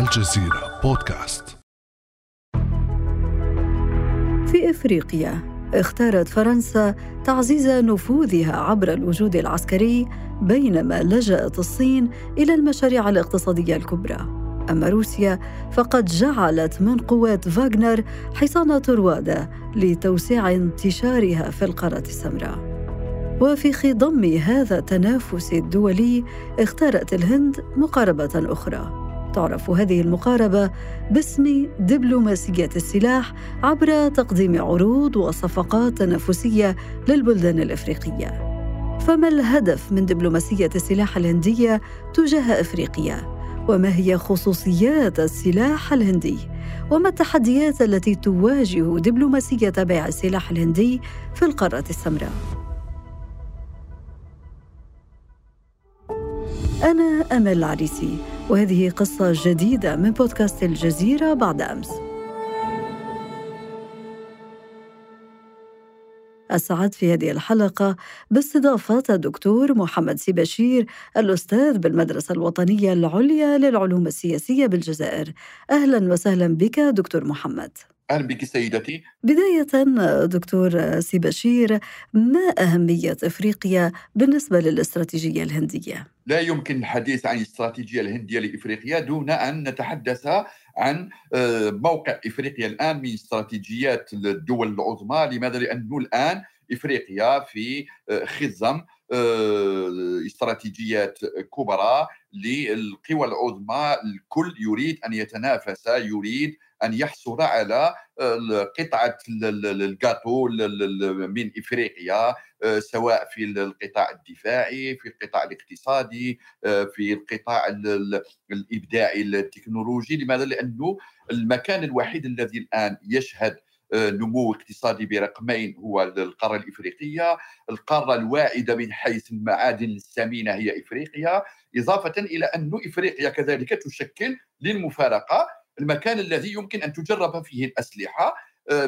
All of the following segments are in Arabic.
الجزيرة بودكاست. في إفريقيا اختارت فرنسا تعزيز نفوذها عبر الوجود العسكري بينما لجأت الصين إلى المشاريع الاقتصادية الكبرى. أما روسيا فقد جعلت من قوات فاغنر حصان طروادة لتوسيع انتشارها في القارة السمراء. وفي خضم هذا التنافس الدولي اختارت الهند مقاربة أخرى. تعرف هذه المقاربة باسم دبلوماسية السلاح عبر تقديم عروض وصفقات تنافسية للبلدان الإفريقية فما الهدف من دبلوماسية السلاح الهندية تجاه إفريقيا؟ وما هي خصوصيات السلاح الهندي؟ وما التحديات التي تواجه دبلوماسية بيع السلاح الهندي في القارة السمراء؟ أنا أمل العريسي وهذه قصة جديدة من بودكاست الجزيرة بعد أمس. أسعد في هذه الحلقة باستضافة الدكتور محمد سيبشير الأستاذ بالمدرسة الوطنية العليا للعلوم السياسية بالجزائر. أهلا وسهلا بك دكتور محمد. أهلا بك سيدتي بداية دكتور سيبشير ما أهمية إفريقيا بالنسبة للاستراتيجية الهندية؟ لا يمكن الحديث عن الاستراتيجية الهندية لإفريقيا دون أن نتحدث عن آه، موقع إفريقيا الآن من استراتيجيات الدول العظمى لماذا؟ لأنه الآن إفريقيا في آه، خزم استراتيجيات كبرى للقوى العظمى. الكل يريد أن يتنافس يريد أن يحصل على قطعة الجاتو من إفريقيا سواء في القطاع الدفاعي في القطاع الاقتصادي في القطاع الإبداعي التكنولوجي. لماذا؟ لأنه المكان الوحيد الذي الآن يشهد نمو اقتصادي برقمين هو القارة الإفريقية، القارة الواعدة من حيث المعادن الثمينة هي إفريقيا، إضافة إلى أن إفريقيا كذلك تشكل للمفارقة المكان الذي يمكن أن تجرب فيه الأسلحة آه،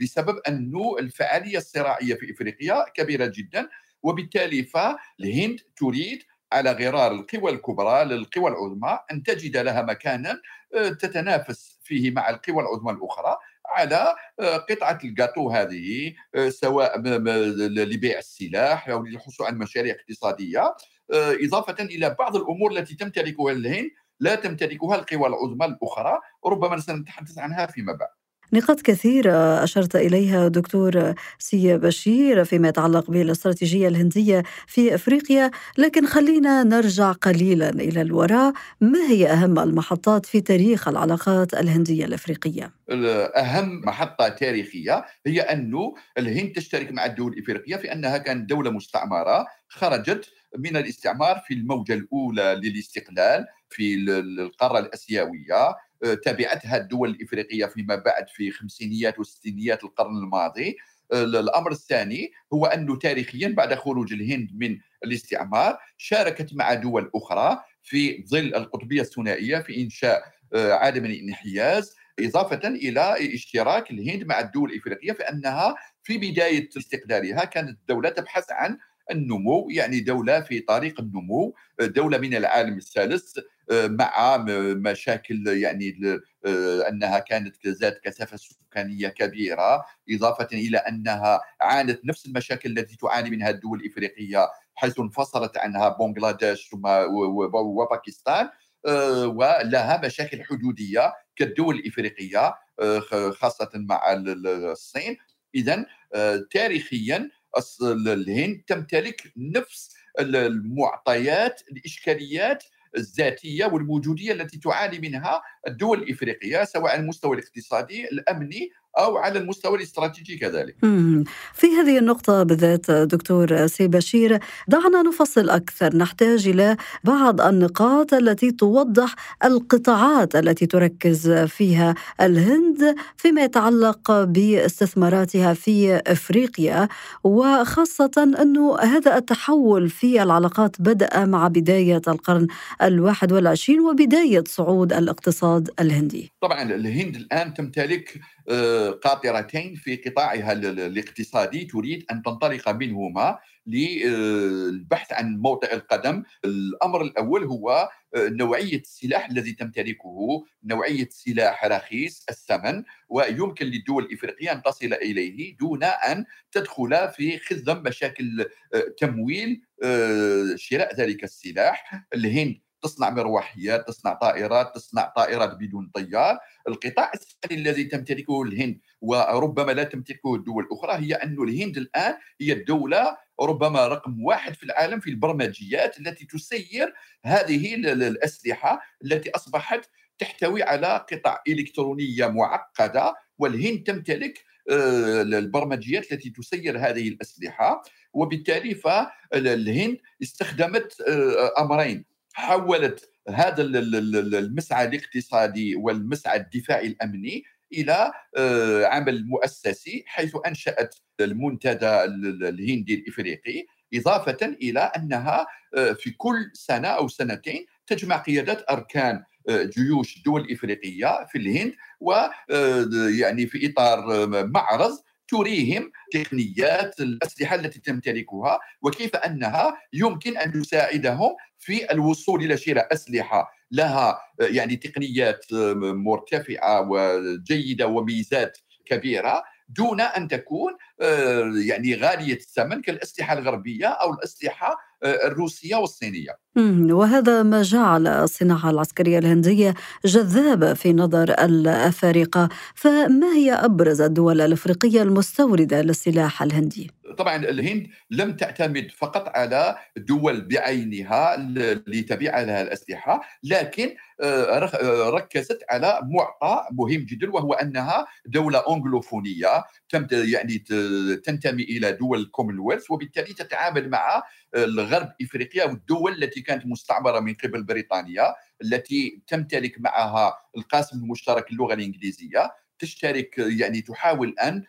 بسبب انه الفعالية الصراعية في إفريقيا كبيرة جدا. وبالتالي فالهند تريد على غرار القوى الكبرى للقوى العظمى أن تجد لها مكانا آه، تتنافس فيه مع القوى العظمى الأخرى. على آه، قطعة الجاتو هذه سواء لبيع السلاح أو للحصول على مشاريع اقتصادية إضافة إلى بعض الأمور التي تمتلكها الهند لا تمتلكها القوى العظمى الأخرى ربما سنتحدث عنها فيما بعد. نقاط كثيرة أشرت إليها دكتور سي بشير فيما يتعلق بالاستراتيجية الهندية في أفريقيا لكن خلينا نرجع قليلا إلى الوراء ما هي أهم المحطات في تاريخ العلاقات الهندية الأفريقية؟ أهم محطة تاريخية هي أن الهند تشترك مع الدول الإفريقية في أنها كانت دولة مستعمرة خرجت من الاستعمار في الموجة الأولى للاستقلال في القارة الأسيوية آه، تبعتها الدول الإفريقية فيما بعد في خمسينيات وستينيات القرن الماضي. آه، الأمر الثاني هو أنه تاريخيا بعد خروج الهند من الاستعمار شاركت مع دول أخرى في ظل القطبية الثنائية في إنشاء آه، عالم الانحياز إضافة إلى اشتراك الهند مع الدول الإفريقية فأنها في بداية استقلالها كانت الدولة تبحث عن النمو يعني دولة في طريق النمو دولة من العالم الثالث مع مشاكل يعني أنها كانت ذات كثافة سكانية كبيرة إضافة إلى أنها عانت نفس المشاكل التي تعاني منها الدول الإفريقية حيث انفصلت عنها بنغلاديش وباكستان ولها مشاكل حدودية كالدول الإفريقية خاصة مع الصين. اذا تاريخيا الهند تمتلك نفس المعطيات الإشكاليات الذاتية والوجودية التي تعاني منها الدول الإفريقية سواء على المستوى الاقتصادي الأمني أو على المستوى الاستراتيجي كذلك. في هذه النقطة بالذات دكتور سي بشير دعنا نفصل أكثر. نحتاج إلى بعض النقاط التي توضح القطاعات التي تركز فيها الهند فيما يتعلق باستثماراتها في أفريقيا وخاصة أنه هذا التحول في العلاقات بدأ مع بداية القرن الواحد والعشرين وبداية صعود الاقتصاد الهندي. طبعا الهند الآن تمتلك قاطرتين في قطاعها الاقتصادي تريد أن تنطلق منهما للبحث عن موطئ القدم. الأمر الأول هو نوعية السلاح الذي تمتلكه. نوعية سلاح رخيص الثمن ويمكن للدول الإفريقية أن تصل إليه دون أن تدخل في خزم مشاكل تمويل شراء ذلك السلاح. الهند تصنع مروحيات تصنع طائرات تصنع طائرات بدون طيار. القطاع الثاني الذي تمتلكه الهند وربما لا تمتلكه الدول الأخرى هي أن الهند الآن هي الدولة ربما رقم واحد في العالم في البرمجيات التي تسير هذه الأسلحة التي أصبحت تحتوي على قطع إلكترونية معقدة والهند تمتلك آه، البرمجيات التي تسير هذه الأسلحة. وبالتالي فالهند استخدمت آه، أمرين. حولت هذا المسعى الاقتصادي والمسعى الدفاعي الأمني إلى آه، عمل مؤسسي حيث أنشأت المنتدى الهندي الإفريقي إضافة إلى أنها آه، في كل سنة أو سنتين تجمع قيادات أركان آه، جيوش الدول الافريقيه في الهند ويعني في إطار معرض تريهم تقنيات الأسلحة التي تمتلكها وكيف أنها يمكن أن تساعدهم في الوصول إلى شراء أسلحة لها يعني تقنيات مرتفعة وجيدة وميزات كبيرة دون أن تكون آه، يعني غالية الثمن كالأسلحة الغربية أو الأسلحة الروسية والصينية. وهذا ما جعل الصناعه العسكرية الهندية جذابه في نظر الأفارقة، فما هي أبرز الدول الأفريقية المستوردة للسلاح الهندي؟ طبعا الهند لم تعتمد فقط على دول بعينها لتبيع لها الأسلحة لكن آه، آه، ركزت على معطى مهم جدا وهو أنها دولة أنجلوفونية. يعني تنتمي إلى دول الكومنولث وبالتالي تتعامل مع الغرب إفريقيا والدول التي كانت مستعمرة من قبل بريطانيا التي تمتلك معها القاسم المشترك اللغة الإنجليزية. تشترك يعني تحاول أن آه،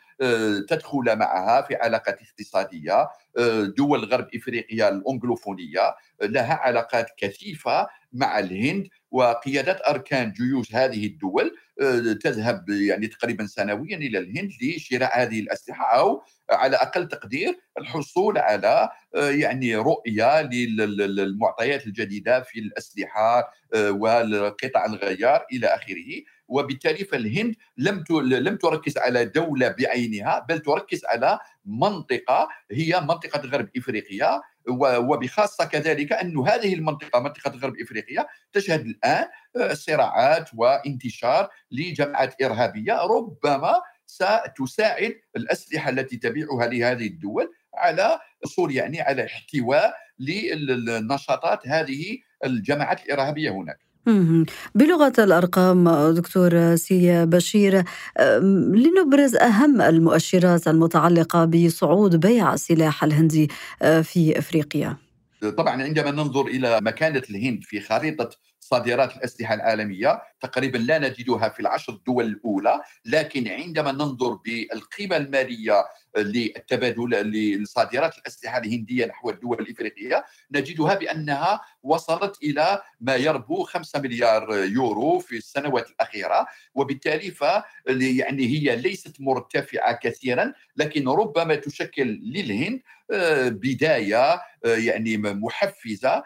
تدخل معها في علاقات اقتصادية آه، دول غرب افريقيا الأنجلوفونية لها علاقات كثيفة مع الهند وقيادات أركان جيوش هذه الدول آه، تذهب يعني تقريبا سنويا إلى الهند لشراء هذه الأسلحة أو على أقل تقدير الحصول على يعني رؤية للمعطيات الجديدة في الأسلحة والقطع الغيار إلى آخره. وبالتالي فالهند لم لم تركز على دولة بعينها بل تركز على منطقة هي منطقة غرب إفريقيا. وبخاصة كذلك أن هذه المنطقة منطقة غرب إفريقيا تشهد الآن آه، صراعات وانتشار لجماعات إرهابية ربما ستساعد الأسلحة التي تبيعها لهذه الدول على الحصول يعني على احتواء للنشاطات هذه الجماعات الإرهابية هناك. بلغة الأرقام دكتور سي بشير لنبرز أهم المؤشرات المتعلقة بصعود بيع السلاح الهندي آه، في أفريقيا. طبعا عندما ننظر إلى مكانة الهند في خريطة صادرات الأسلحة العالمية تقريبا لا نجدها في العشر الدول الأولى لكن عندما ننظر بالقيمة المالية للتبادل لصادرات الأسلحة الهندية نحو الدول الإفريقية. نجدها بأنها وصلت إلى ما يربو 5 مليار يورو في السنوات الأخيرة وبالتالي ف يعني هي ليست مرتفعة كثيرا لكن ربما تشكل للهند آه، بداية آه، يعني محفزة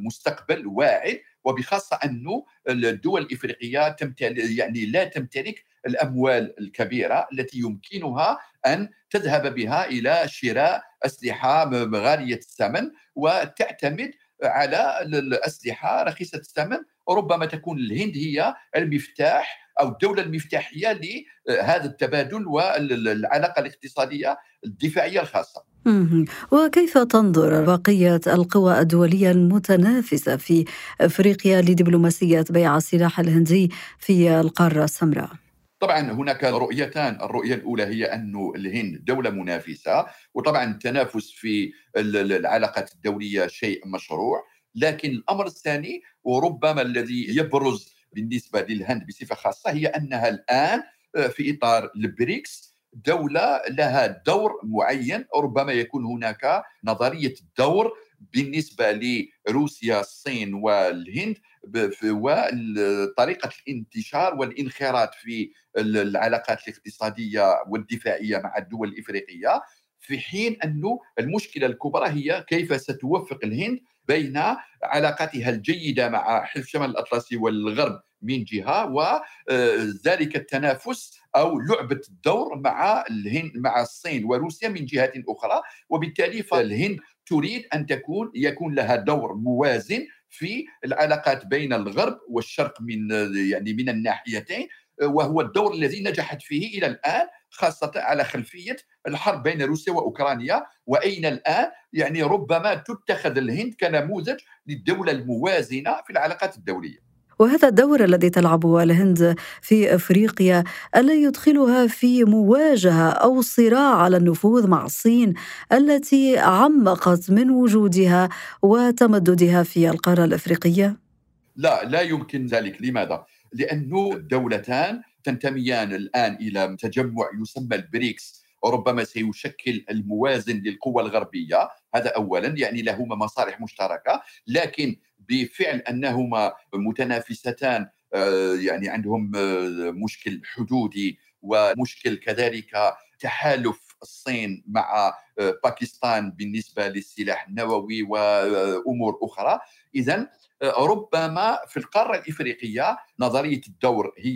لمستقبل واعد. وبخاصة أنه الدول الإفريقية تمتلك يعني لا تمتلك الأموال الكبيرة التي يمكنها أن تذهب بها إلى شراء أسلحة غالية الثمن وتعتمد على الأسلحة رخيصة الثمن ربما تكون الهند هي المفتاح أو الدولة المفتاحية لهذا التبادل والعلاقة الاقتصادية الدفاعية الخاصة وكيف تنظر بقية القوى الدولية المتنافسة في أفريقيا لدبلوماسية بيع السلاح الهندي في القارة السمراء؟ طبعا هناك رؤيتان الرؤية الأولى هي أن الهند دولة منافسة وطبعا التنافس في العلاقات الدولية شيء مشروع لكن الأمر الثاني وربما الذي يبرز بالنسبة للهند بصفة خاصة هي أنها الآن آه، في إطار البريكس. دولة لها دور معين ربما يكون هناك نظرية الدور بالنسبة لروسيا الصين والهند وطريقة الانتشار والانخراط في العلاقات الاقتصادية والدفاعية مع الدول الإفريقية في حين أنه المشكلة الكبرى هي كيف ستوفق الهند بين علاقاتها الجيدة مع حلف شمال الأطلسي والغرب من جهة وذلك التنافس أو لعبة الدور مع الهند مع الصين وروسيا من جهة أخرى. وبالتالي فالهند تريد أن تكون يكون لها دور موازن في العلاقات بين الغرب والشرق من يعني من الناحيتين. وهو الدور الذي نجحت فيه إلى الآن خاصة على خلفية الحرب بين روسيا وأوكرانيا وأين الآن يعني ربما تتخذ الهند كنموذج للدولة الموازنة في العلاقات الدولية. وهذا الدور الذي تلعبه الهند في إفريقيا ألا يدخلها في مواجهة أو صراع على النفوذ مع الصين التي عمقت من وجودها وتمددها في القارة الإفريقية؟ لا لا يمكن ذلك، لماذا؟ لأنه الدولتان تنتميان الآن إلى تجمع يسمى البريكس وربما سيشكل الموازن للقوى الغربية. هذا اولا يعني لهما مصالح مشتركة. لكن بفعل أنهما متنافستان آه، يعني عندهم آه، مشكل حدودي ومشكل كذلك تحالف الصين مع آه، باكستان بالنسبة للسلاح النووي وامور أخرى. اذا ربما في القارة الإفريقية نظرية الدور هي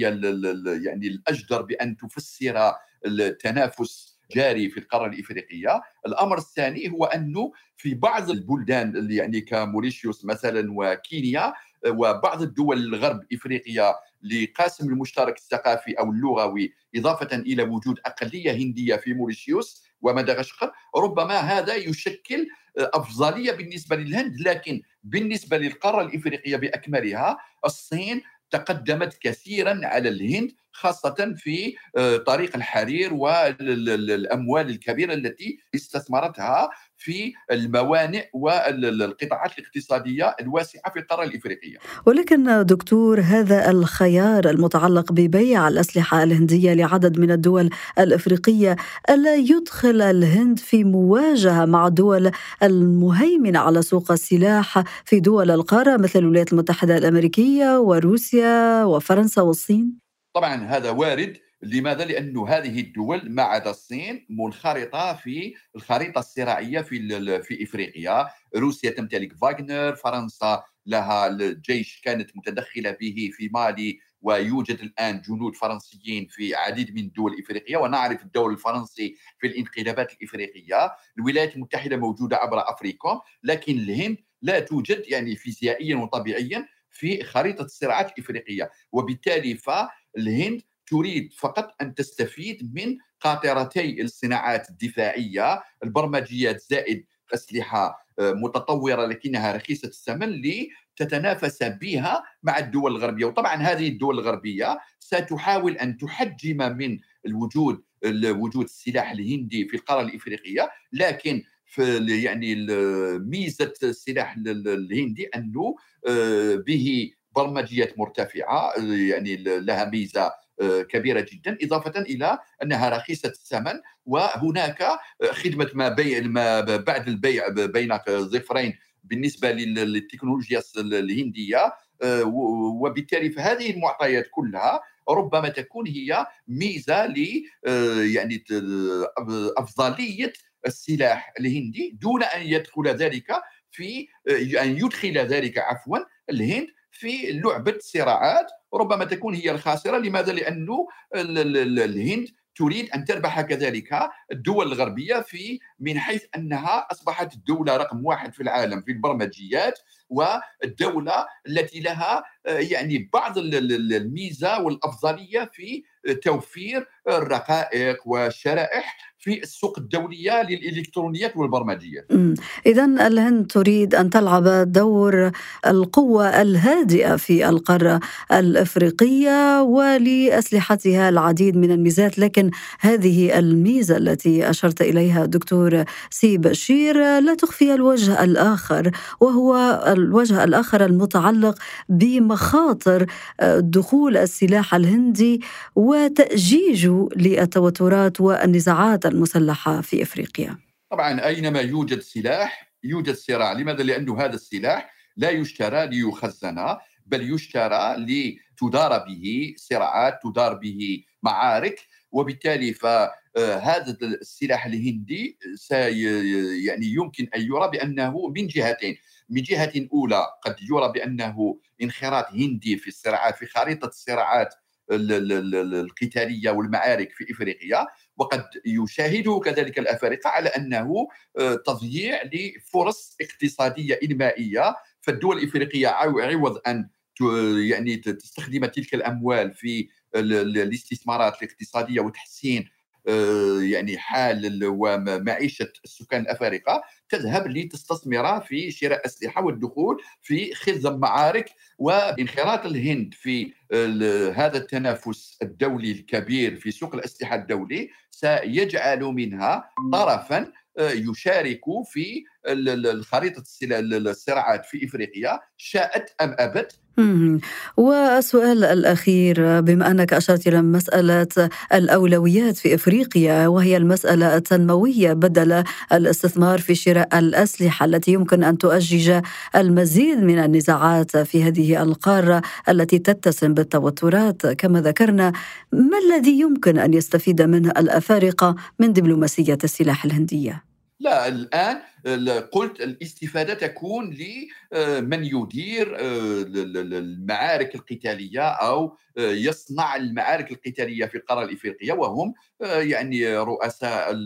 يعني الأجدر بأن تفسر التنافس جاري في القارة الإفريقية، الأمر الثاني هو أنه في بعض البلدان اللي يعني كموريشيوس مثلا وكينيا وبعض الدول الغرب إفريقيا لقاسم المشترك الثقافي أو اللغوي إضافة إلى وجود أقلية هندية في موريشيوس ومدغشقر. ربما هذا يشكل أفضلية بالنسبة للهند لكن بالنسبة للقارة الإفريقية بأكملها الصين تقدمت كثيرا على الهند خاصة في آه، طريق الحرير والأموال الكبيرة التي استثمرتها في الموانئ والقطاعات الاقتصادية الواسعة في القارة الإفريقية ولكن دكتور هذا الخيار المتعلق ببيع الأسلحة الهندية لعدد من الدول الإفريقية ألا يدخل الهند في مواجهة مع الدول المهيمنة على سوق السلاح في دول القارة مثل الولايات المتحدة الأمريكية وروسيا وفرنسا والصين؟ طبعا هذا وارد. لماذا؟ لأن هذه الدول ما عدا الصين منخرطة في الخريطة الصراعية في في إفريقيا. روسيا تمتلك فاغنر فرنسا لها الجيش كانت متدخلة به في مالي ويوجد الآن جنود فرنسيين في عديد من الدول الإفريقية ونعرف الدور الفرنسي في الانقلابات الإفريقية. الولايات المتحدة موجودة عبر أفريقيا لكن الهند لا توجد يعني فيزيائيا وطبيعيا في خريطة الصراعات الإفريقية. وبالتالي فالهند تريد فقط أن تستفيد من قاطرتي الصناعات الدفاعية البرمجيات زائد أسلحة آه، متطورة لكنها رخيصة الثمن لتتنافس بها مع الدول الغربية. وطبعا هذه الدول الغربية ستحاول أن تحجم من الوجود وجود السلاح الهندي في القارة الإفريقية لكن في يعني ميزة السلاح الهندي أنه آه، به برمجيات مرتفعة يعني لها ميزة آه، كبيرة جدا إضافة إلى أنها رخيصة الثمن وهناك آه، خدمة ما بيع ما بعد البيع بين ظفرين بالنسبة للتكنولوجيا الهندية آه، وبالتالي فهذه المعطيات كلها ربما تكون هي ميزة ل يعني أفضلية السلاح الهندي دون أن يدخل ذلك في أن يدخل ذلك عفوا الهند في لعبة صراعات ربما تكون هي الخاسرة. لماذا؟ لأنه الهند تريد أن تربح كذلك الدول الغربية في من حيث أنها أصبحت الدولة رقم واحد في العالم في البرمجيات. والدولة التي لها آه، يعني بعض الميزة والأفضلية في توفير الرقائق والشرائح في السوق الدولية للإلكترونيات والبرمجيات. اذا الهند تريد أن تلعب دور القوة الهادئة في القارة الإفريقية ولأسلحتها العديد من الميزات لكن هذه الميزة التي أشرت إليها دكتور سي بشير لا تخفي الوجه الآخر وهو الوجه الآخر المتعلق بمخاطر دخول السلاح الهندي وتاجيجه للتوترات والنزاعات المسلحة في إفريقيا. طبعا أينما يوجد سلاح يوجد صراع، لماذا؟ لأنه هذا السلاح لا يشترى ليخزن بل يشترى لتدار به صراعات، تدار به معارك، وبالتالي ف هذا السلاح الهندي سي يعني يمكن أن يرى بأنه من جهتين من جهة أولى قد يرى بأنه انخراط هندي في الصراعات في خريطة الصراعات القتالية والمعارك في إفريقيا وقد يشاهده كذلك الأفارقة على أنه آه، تضييع لفرص اقتصادية إنمائية فالدول الإفريقية عوض أن يعني تستخدم تلك الأموال في الاستثمارات الاقتصادية وتحسين يعني حال ومعيشه السكان الأفارقة تذهب لتستثمر في شراء أسلحة والدخول في خزم معارك وانخراط الهند في هذا التنافس الدولي الكبير في سوق الأسلحة الدولي سيجعل منها طرفا آه، يشارك في الخريطة الصراعات في إفريقيا شاءت أم أبت؟ والسؤال الأخير بما أنك أشرت إلى مسألة الأولويات في إفريقيا وهي المسألة التنموية بدل الاستثمار في شراء الأسلحة التي يمكن أن تؤجج المزيد من النزاعات في هذه القارة التي تتسم بالتوترات. كما ذكرنا ما الذي يمكن أن يستفيد منه الأفارقة من دبلوماسية السلاح الهندية؟ لا الآن قلت الاستفادة تكون لمن يدير آه، المعارك القتالية أو آه، يصنع المعارك القتالية في القارة الإفريقية وهم آه، يعني رؤساء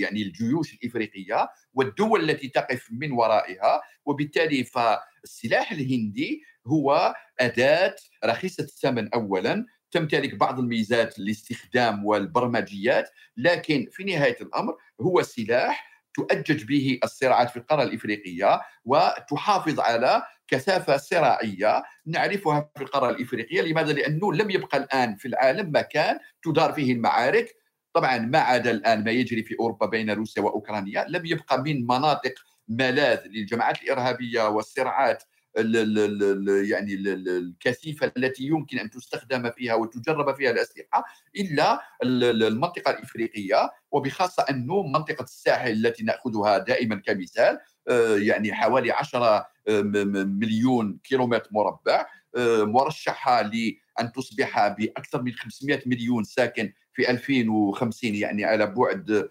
يعني الجيوش الإفريقية والدول التي تقف من ورائها وبالتالي فالسلاح الهندي هو أداة رخيصة الثمن أولا تمتلك بعض الميزات الاستخدام والبرمجيات لكن في نهاية الأمر هو سلاح تؤجج به الصراعات في القارة الإفريقية وتحافظ على كثافة صراعية نعرفها في القارة الإفريقية. لماذا؟ لأنه لم يبقى الآن في العالم مكان تدار فيه المعارك. طبعا ما عدا الآن ما يجري في أوروبا بين روسيا وأوكرانيا. لم يبقى من مناطق ملاذ للجماعات الإرهابية والصراعات يعني الكثيفة التي يمكن أن تستخدم فيها وتجرب فيها الأسلحة إلا المنطقة الإفريقية وبخاصة أنه منطقة الساحل التي نأخذها دائما كمثال آه، يعني حوالي 10 آه، مليون كيلومتر مربع آه، مرشحة لأن تصبح بأكثر من 500 مليون ساكن في 2050 يعني على بعد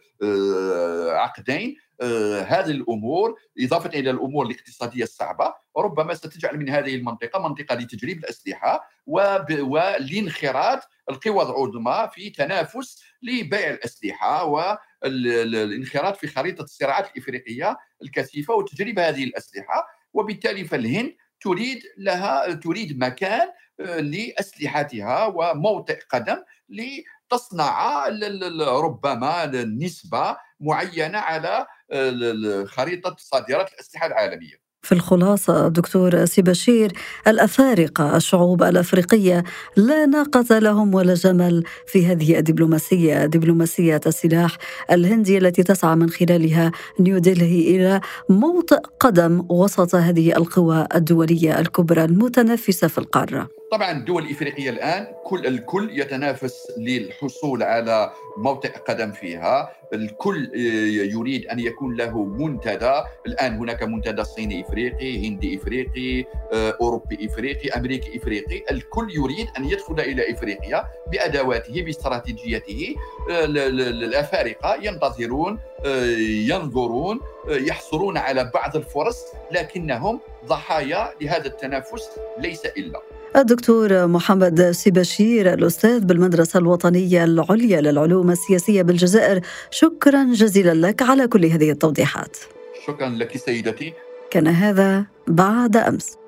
عقدين. هذه الأمور إضافة إلى الأمور الاقتصادية الصعبة ربما ستجعل من هذه المنطقة منطقة لتجريب الأسلحة ولانخراط القوى العظمى في تنافس لبيع الأسلحة والانخراط في خريطة الصراعات الإفريقية الكثيفة وتجريب هذه الأسلحة وبالتالي فالهند تريد لها تريد مكان آه، لأسلحتها وموطئ قدم لتصنع ربما نسبة معينة على خريطة صادرات الأسلحة العالمية. في الخلاصة دكتور سيبشير الأفارقة الشعوب الأفريقية لا ناقة لهم ولا جمل في هذه الدبلوماسية دبلوماسية السلاح الهندي التي تسعى من خلالها نيودلهي إلى موطئ قدم وسط هذه القوى الدولية الكبرى المتنافسة في القارة طبعا الدول الإفريقية الآن كل الكل يتنافس للحصول على موطئ قدم فيها. الكل آه، يريد أن يكون له منتدى. الآن هناك منتدى صيني إفريقي هندي إفريقي آه، أوروبي إفريقي أمريكي إفريقي. الكل يريد أن يدخل إلى إفريقيا بأدواته باستراتيجيته. آه، الأفارقة ينتظرون ينظرون يحصلون على بعض الفرص لكنهم ضحايا لهذا التنافس ليس إلا. الدكتور محمد سبشير الأستاذ بالمدرسة الوطنية العليا للعلوم السياسية بالجزائر. شكرا جزيلا لك على كل هذه التوضيحات. شكرا لك سيدتي. كان هذا بعد أمس.